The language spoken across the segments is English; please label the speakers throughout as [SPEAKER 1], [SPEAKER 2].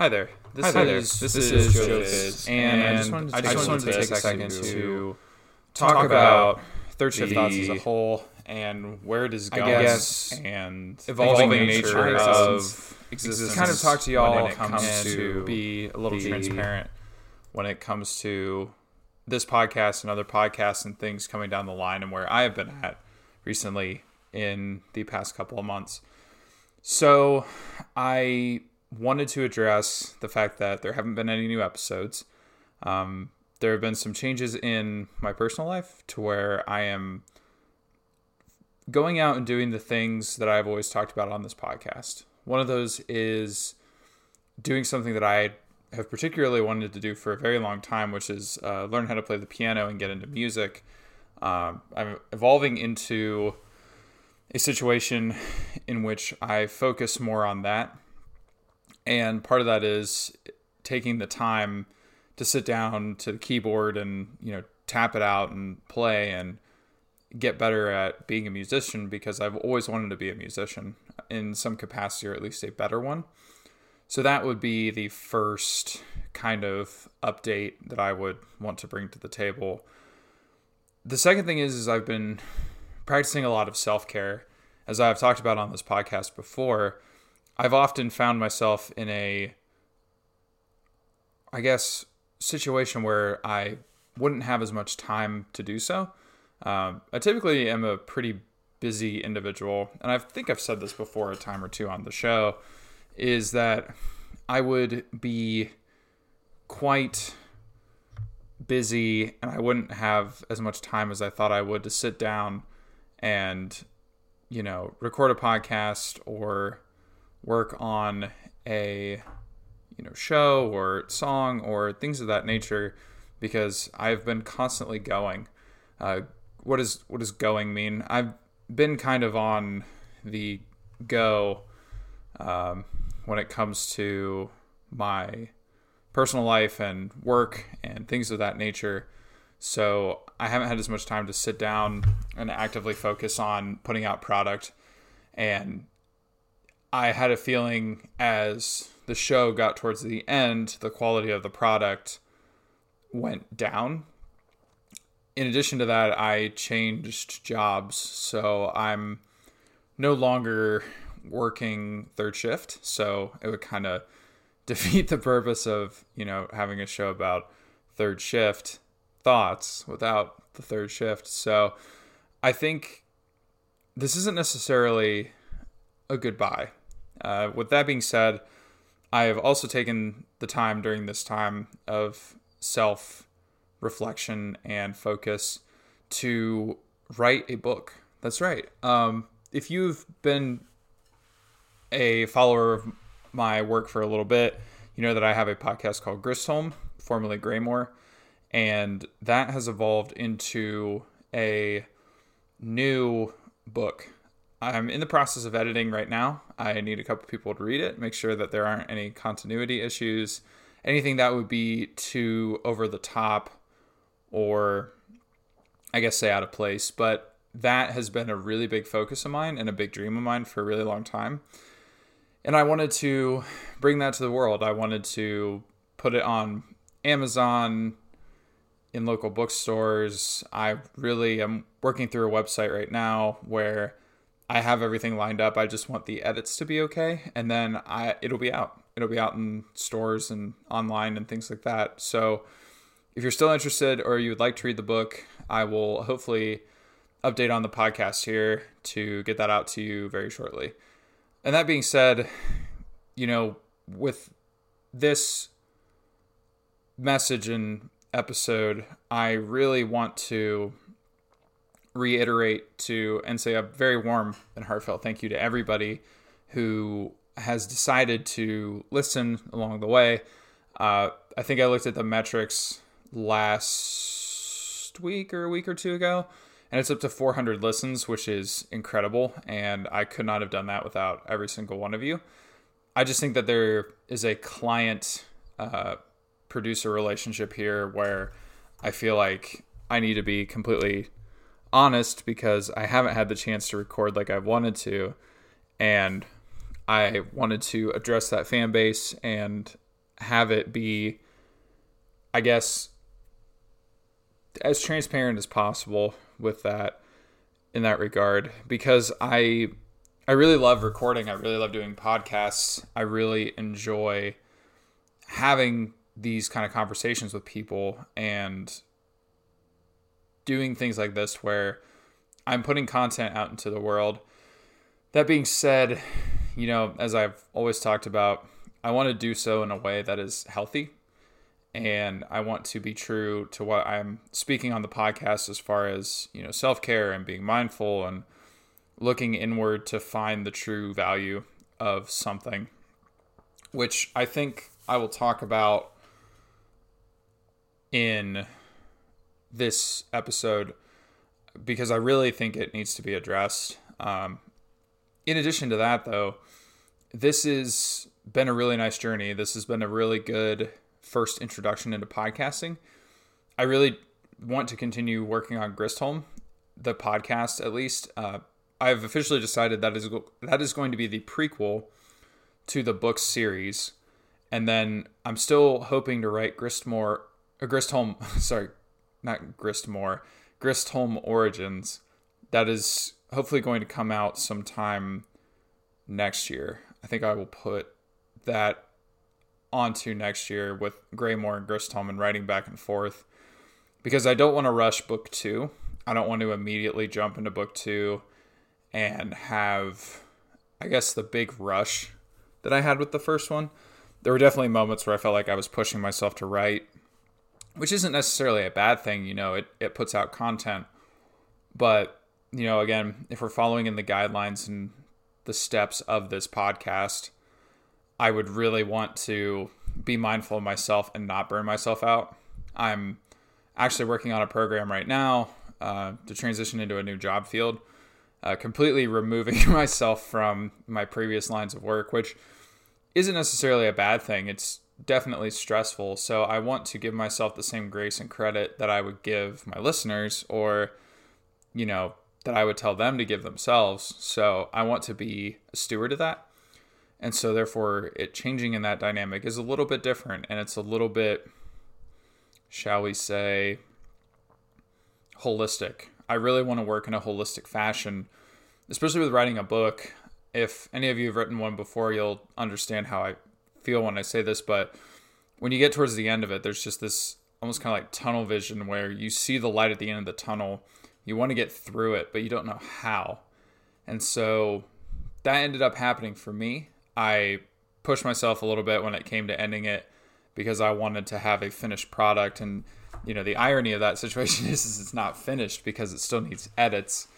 [SPEAKER 1] Hi there. This
[SPEAKER 2] Hi there.
[SPEAKER 1] is
[SPEAKER 2] This
[SPEAKER 1] this,
[SPEAKER 2] is
[SPEAKER 1] is
[SPEAKER 2] Joe Fizz, and
[SPEAKER 1] and
[SPEAKER 2] I just wanted to
[SPEAKER 1] just
[SPEAKER 2] take
[SPEAKER 1] wanted to
[SPEAKER 2] a
[SPEAKER 1] take a
[SPEAKER 2] second
[SPEAKER 1] second
[SPEAKER 2] to talk about
[SPEAKER 1] third shift thoughts as a whole and where it is going and
[SPEAKER 2] evolving
[SPEAKER 1] evolving
[SPEAKER 2] nature of
[SPEAKER 1] existence.
[SPEAKER 2] Kind of talk to y'all
[SPEAKER 1] when it comes to be a little transparent when it comes to this podcast and other podcasts and things coming down the line and where I have been at recently in the past couple of months. So I wanted to address the fact that there haven't been any new episodes. Um, there have been some changes in my personal life to where I am going out and doing the things that I've always talked about on this podcast. One of those is doing something that I have particularly wanted to do for a very long time, which is uh, learn how to play the piano and get into music. Um, I'm evolving into a situation in which I focus more on that. And part of that is taking the time to sit down to the keyboard and, you know, tap it out and play and get better at being a musician because I've always wanted to be a musician in some capacity or at least a better one. So that would be the first kind of update that I would want to bring to the table. The second thing is is I've been practicing a lot of self-care as I've talked about on this podcast before. I've often found myself in a I guess situation where I wouldn't have as much time to do so. Um, I typically am a pretty busy individual, and I think I've said this before a time or two on the show, is that I would be quite busy and I wouldn't have as much time as I thought I would to sit down and, you know, record a podcast or work on a, you know, show or song or things of that nature because I've been constantly going. Uh, what is what does going mean? I've been kind of on the go um, when it comes to my personal life and work and things of that nature. So I haven't had as much time to sit down and actively focus on putting out product. And I had a feeling as the show got towards the end, the quality of the product went down. In addition to that, I changed jobs. So I'm no longer working third shift. So it would kind of defeat the purpose of, you know, having a show about third shift thoughts without the third shift. So I think this isn't necessarily a goodbye. Uh, with that being said, I have also taken the time during this time of self reflection and focus to write a book. That's right. Um, if you've been a follower of my work for a little bit, you know that I have a podcast called Gristholm, formerly Graymore, and that has evolved into a new book. I'm in the process of editing right now. I need a couple people to read it, make sure that there aren't any continuity issues, anything that would be too over the top or I guess say out of place, but that has been a really big focus of mine and a big dream of mine for a really long time. And I wanted to bring that to the world. I wanted to put it on Amazon, in local bookstores. I really am working through a website right now where I have everything lined up. I just want the edits to be okay, and then I it'll be out. It'll be out in stores and online and things like that. So if you're still interested or you would like to read the book, I will hopefully update on the podcast here to get that out to you very shortly. And that being said, you know, with this message and episode, I really want to reiterate to and say a very warm and heartfelt thank you to everybody who has decided to listen along the way. Uh, I think I looked at the metrics last week or a week or two ago, and it's up to 400 listens, which is incredible. And I could not have done that without every single one of you. I just think that there is a client uh, producer relationship here where I feel like I need to be completely honest because I haven't had the chance to record like I've wanted to. And I wanted to address that fan base and have it be, I guess, as transparent as possible with that in that regard because I I really love recording. I really love doing podcasts. I really enjoy having these kind of conversations with people and doing things like this where I'm putting content out into the world. That being said, you know, as I've always talked about, I want to do so in a way that is healthy. And I want to be true to what I'm speaking on the podcast as far as, you know, self care and being mindful and looking inward to find the true value of something, which I think I will talk about in this episode because I really think it needs to be addressed. Um, in addition to that, though, this has been a really nice journey. This has been a really good first introduction into podcasting. I really want to continue working on Gristholm, the podcast at least. Uh, I've officially decided that is that is going to be the prequel to the book series, and then I'm still hoping to write Gristmore, uh, Gristholm, sorry, not Gristmore, Gristholm Origins. That is hopefully going to come out sometime next year. I think I will put that onto next year with Graymore and Gristholm and writing back and forth because I don't want to rush book two. I don't want to immediately jump into book two and have, I guess, the big rush that I had with the first one. There were definitely moments where I felt like I was pushing myself to write, which isn't necessarily a bad thing. You know, it, it puts out content. But, you know, again, if we're following in the guidelines and the steps of this podcast, I would really want to be mindful of myself and not burn myself out. I'm actually working on a program right now uh, to transition into a new job field uh, completely removing myself from my previous lines of work, which isn't necessarily a bad thing. It's definitely stressful. So I want to give myself the same grace and credit that I would give my listeners or, you know, that I would tell them to give themselves. So I want to be a steward of that. And so therefore it changing in that dynamic is a little bit different and it's a little bit shall we say holistic I really want to work in a holistic fashion, especially with writing a book. If any of you have written one before, you'll understand how I feel when I say this. But when you get towards the end of it, there's just this almost kind of like tunnel vision where you see the light at the end of the tunnel. You want to get through it, but you don't know how. And so that ended up happening for me. I pushed myself a little bit when it came to ending it because I wanted to have a finished product and you know the irony of that situation is, is it's not finished because it still needs edits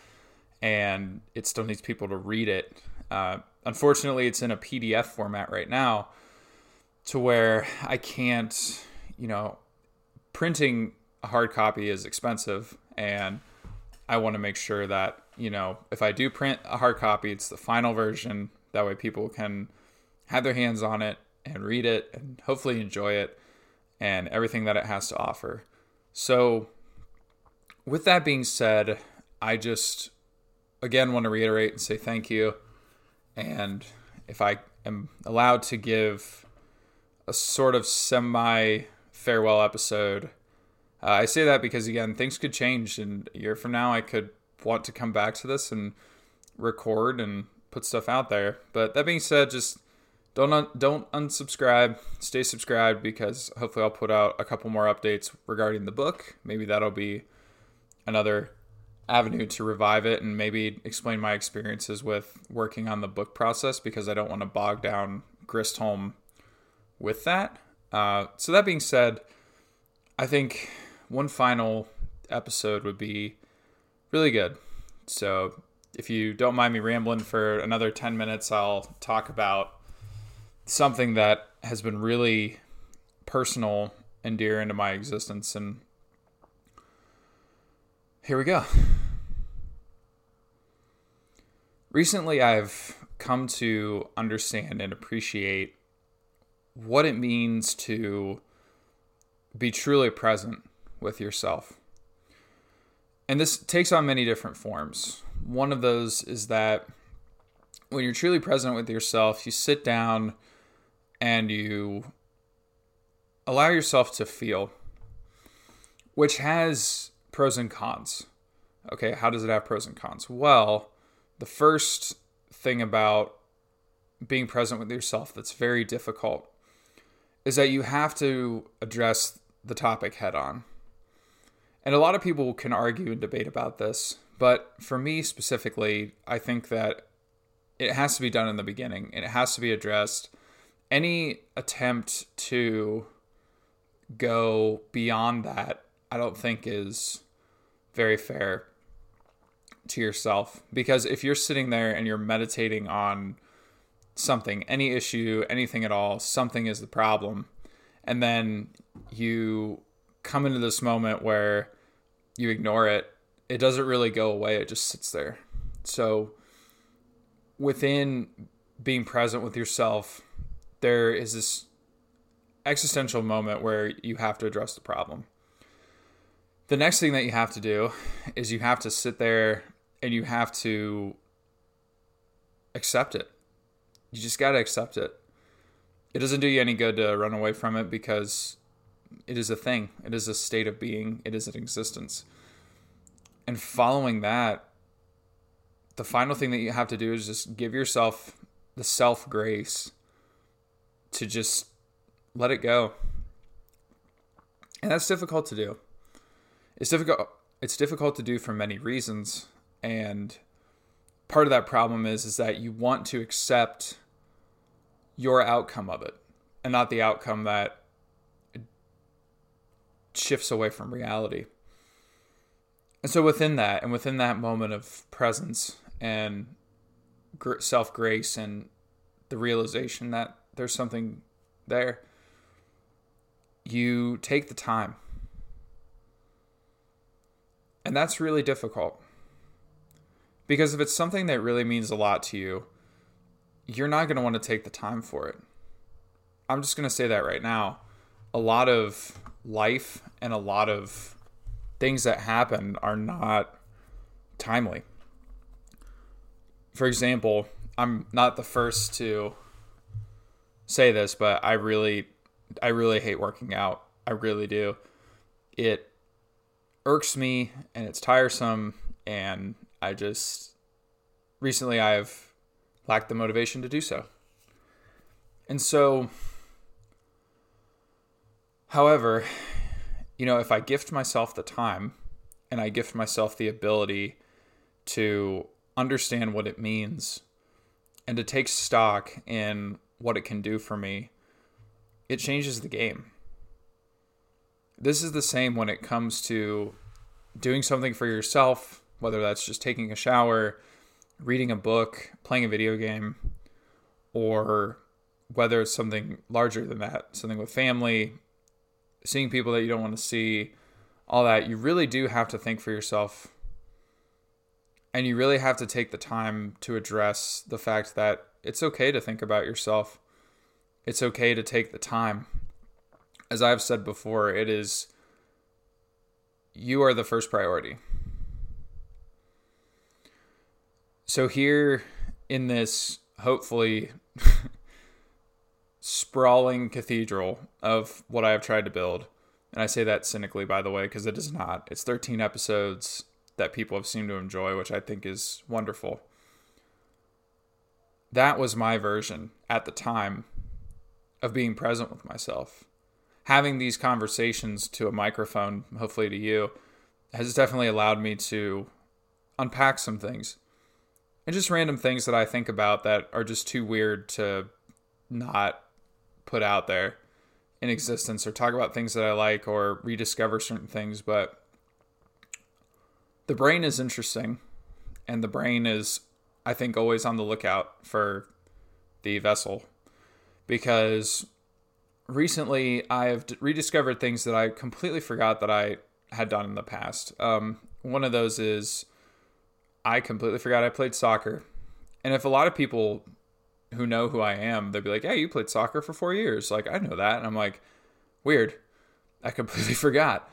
[SPEAKER 1] and it still needs people to read it uh, unfortunately it's in a pdf format right now to where i can't you know printing a hard copy is expensive and i want to make sure that you know if i do print a hard copy it's the final version that way people can have their hands on it and read it and hopefully enjoy it and everything that it has to offer so, with that being said, I just again want to reiterate and say thank you. And if I am allowed to give a sort of semi farewell episode, uh, I say that because again, things could change. And a year from now, I could want to come back to this and record and put stuff out there. But that being said, just don't un- don't unsubscribe. Stay subscribed because hopefully I'll put out a couple more updates regarding the book. Maybe that'll be another avenue to revive it and maybe explain my experiences with working on the book process because I don't want to bog down Gristholm with that. Uh, so that being said, I think one final episode would be really good. So if you don't mind me rambling for another 10 minutes, I'll talk about something that has been really personal and dear into my existence. And here we go. Recently, I've come to understand and appreciate what it means to be truly present with yourself. And this takes on many different forms. One of those is that when you're truly present with yourself, you sit down and you allow yourself to feel, which has pros and cons. Okay, how does it have pros and cons? Well, the first thing about being present with yourself that's very difficult is that you have to address the topic head on. And a lot of people can argue and debate about this, but for me specifically, I think that it has to be done in the beginning. It has to be addressed. Any attempt to go beyond that, I don't think is very fair to yourself because if you're sitting there and you're meditating on something, any issue, anything at all, something is the problem. And then you come into this moment where you ignore it, it doesn't really go away, it just sits there. So within being present with yourself, there is this existential moment where you have to address the problem. The next thing that you have to do is you have to sit there and you have to accept it. You just got to accept it. It doesn't do you any good to run away from it because it is a thing, it is a state of being, it is an existence. And following that, the final thing that you have to do is just give yourself the self grace to just let it go. And that's difficult to do. It's difficult it's difficult to do for many reasons and part of that problem is is that you want to accept your outcome of it and not the outcome that shifts away from reality. And so within that and within that moment of presence and self grace and the realization that there's something there, you take the time. And that's really difficult. Because if it's something that really means a lot to you, you're not going to want to take the time for it. I'm just going to say that right now. A lot of life and a lot of things that happen are not timely. For example, I'm not the first to say this, but I really I really hate working out. I really do. It irks me and it's tiresome and I just recently I've lacked the motivation to do so. And so however, you know, if I gift myself the time and I gift myself the ability to understand what it means and to take stock in what it can do for me, it changes the game. This is the same when it comes to doing something for yourself, whether that's just taking a shower, reading a book, playing a video game, or whether it's something larger than that, something with family, seeing people that you don't want to see, all that, you really do have to think for yourself. And you really have to take the time to address the fact that it's okay to think about yourself. It's okay to take the time. As I've said before, it is you are the first priority. So, here in this hopefully sprawling cathedral of what I have tried to build. And I say that cynically, by the way, because it is not. It's 13 episodes that people have seemed to enjoy, which I think is wonderful. That was my version at the time of being present with myself. Having these conversations to a microphone, hopefully to you, has definitely allowed me to unpack some things. And just random things that I think about that are just too weird to not put out there in existence or talk about things that I like or rediscover certain things, but the brain is interesting and the brain is I think always on the lookout for the vessel because recently I have rediscovered things that I completely forgot that I had done in the past. Um, one of those is I completely forgot I played soccer. And if a lot of people who know who I am, they'd be like, "Hey, you played soccer for four years." Like I know that, and I'm like, weird. I completely forgot.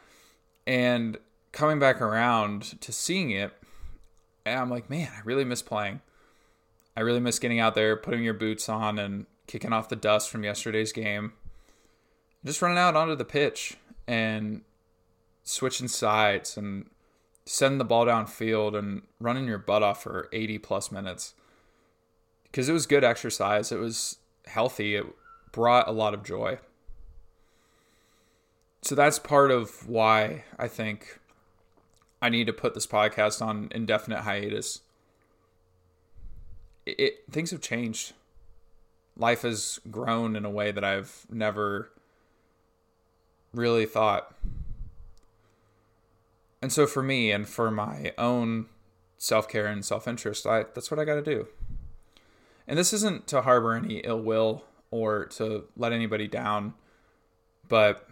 [SPEAKER 1] And coming back around to seeing it, I'm like, man, I really miss playing. I really miss getting out there, putting your boots on, and kicking off the dust from yesterday's game. just running out onto the pitch and switching sides and sending the ball downfield and running your butt off for 80 plus minutes. Because it was good exercise, it was healthy, it brought a lot of joy. So that's part of why I think I need to put this podcast on indefinite hiatus. It, it things have changed. Life has grown in a way that I've never really thought. And so for me and for my own self-care and self-interest, I that's what I got to do. And this isn't to harbor any ill will or to let anybody down, but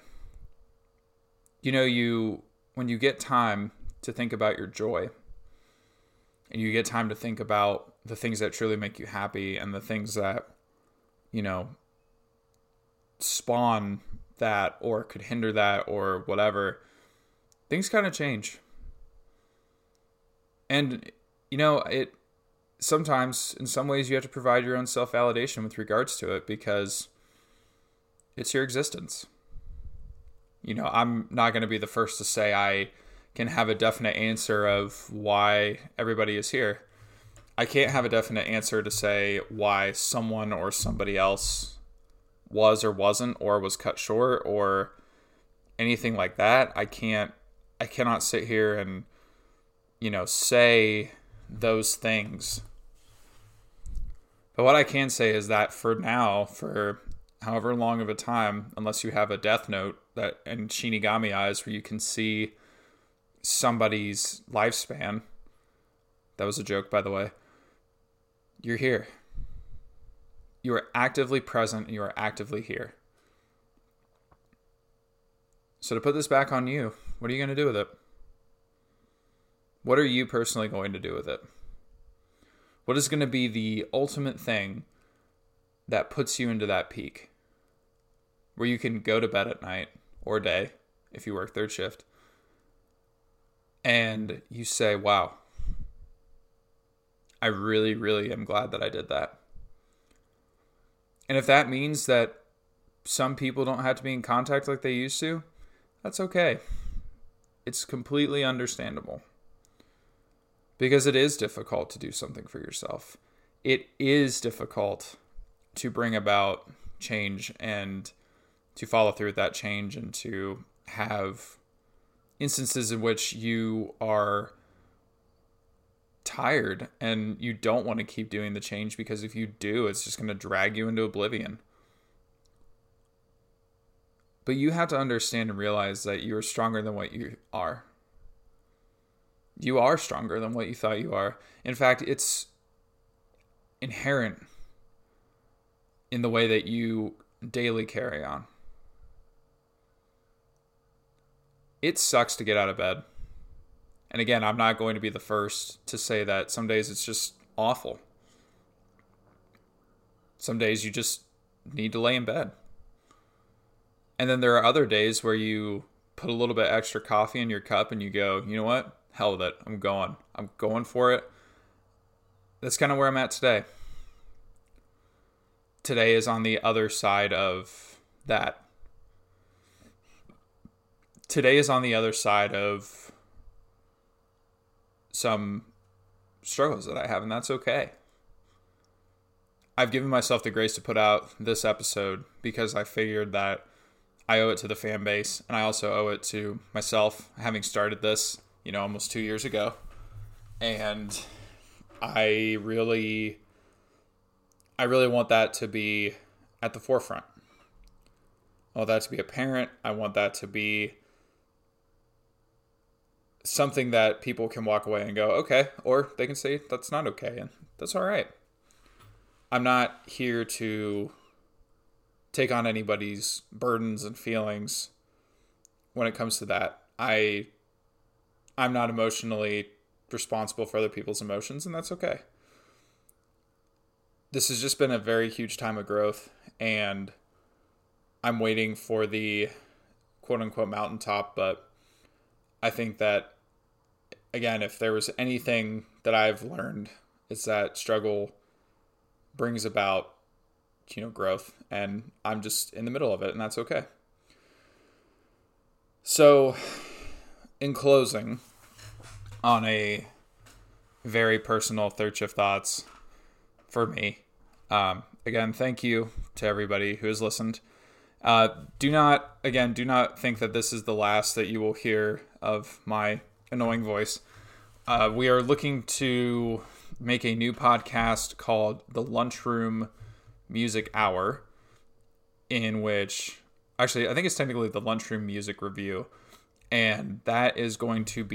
[SPEAKER 1] you know you when you get time to think about your joy and you get time to think about the things that truly make you happy and the things that you know spawn that or could hinder that or whatever things kind of change. And you know it sometimes in some ways you have to provide your own self-validation with regards to it because it's your existence. You know i'm not going to be the first to say i can have a definite answer of why everybody is here. I can't have a definite answer to say why someone or somebody else was or wasn't or was cut short or anything like that. I can't i cannot sit here and you know say those things but what i can say is that for now for however long of a time unless you have a death note that and shinigami eyes where you can see somebody's lifespan that was a joke by the way you're here you are actively present you are actively here. So, to put this back on you, what are you going to do with it? What are you personally going to do with it? What is going to be the ultimate thing that puts you into that peak where you can go to bed at night or day if you work third shift and you say, wow, I really, really am glad that I did that. And if that means that some people don't have to be in contact like they used to, that's okay. It's completely understandable. Because it is difficult to do something for yourself. It is difficult to bring about change and to follow through with that change and to have instances in which you are tired and you don't want to keep doing the change because if you do, it's just going to drag you into oblivion. But you have to understand and realize that you are stronger than what you are. You are stronger than what you thought you are. In fact, it's inherent in the way that you daily carry on. It sucks to get out of bed. And again, I'm not going to be the first to say that some days it's just awful. Some days you just need to lay in bed. And then there are other days where you put a little bit extra coffee in your cup and you go, you know what? Hell with it. I'm going. I'm going for it. That's kind of where I'm at today. Today is on the other side of that. Today is on the other side of some struggles that I have, and that's okay. I've given myself the grace to put out this episode because I figured that I owe it to the fan base, and I also owe it to myself having started this, you know, almost two years ago. And I really, I really want that to be at the forefront. I want that to be apparent. I want that to be something that people can walk away and go, okay, or they can say that's not okay, and that's all right. I'm not here to take on anybody's burdens and feelings when it comes to that. I I'm not emotionally responsible for other people's emotions and that's okay. This has just been a very huge time of growth and I'm waiting for the quote unquote mountaintop, but I think that again, if there was anything that I've learned, it's that struggle brings about, you know, growth, and I'm just in the middle of it, and that's okay. So, in closing, on a very personal third shift thoughts for me. Um, again, thank you to everybody who has listened. Uh, do not, again, do not think that this is the last that you will hear of my annoying voice. Uh, we are looking to make a new podcast called The Lunchroom Music Hour, in which, actually, I think it's technically the Lunchroom Music Review. And that is going to be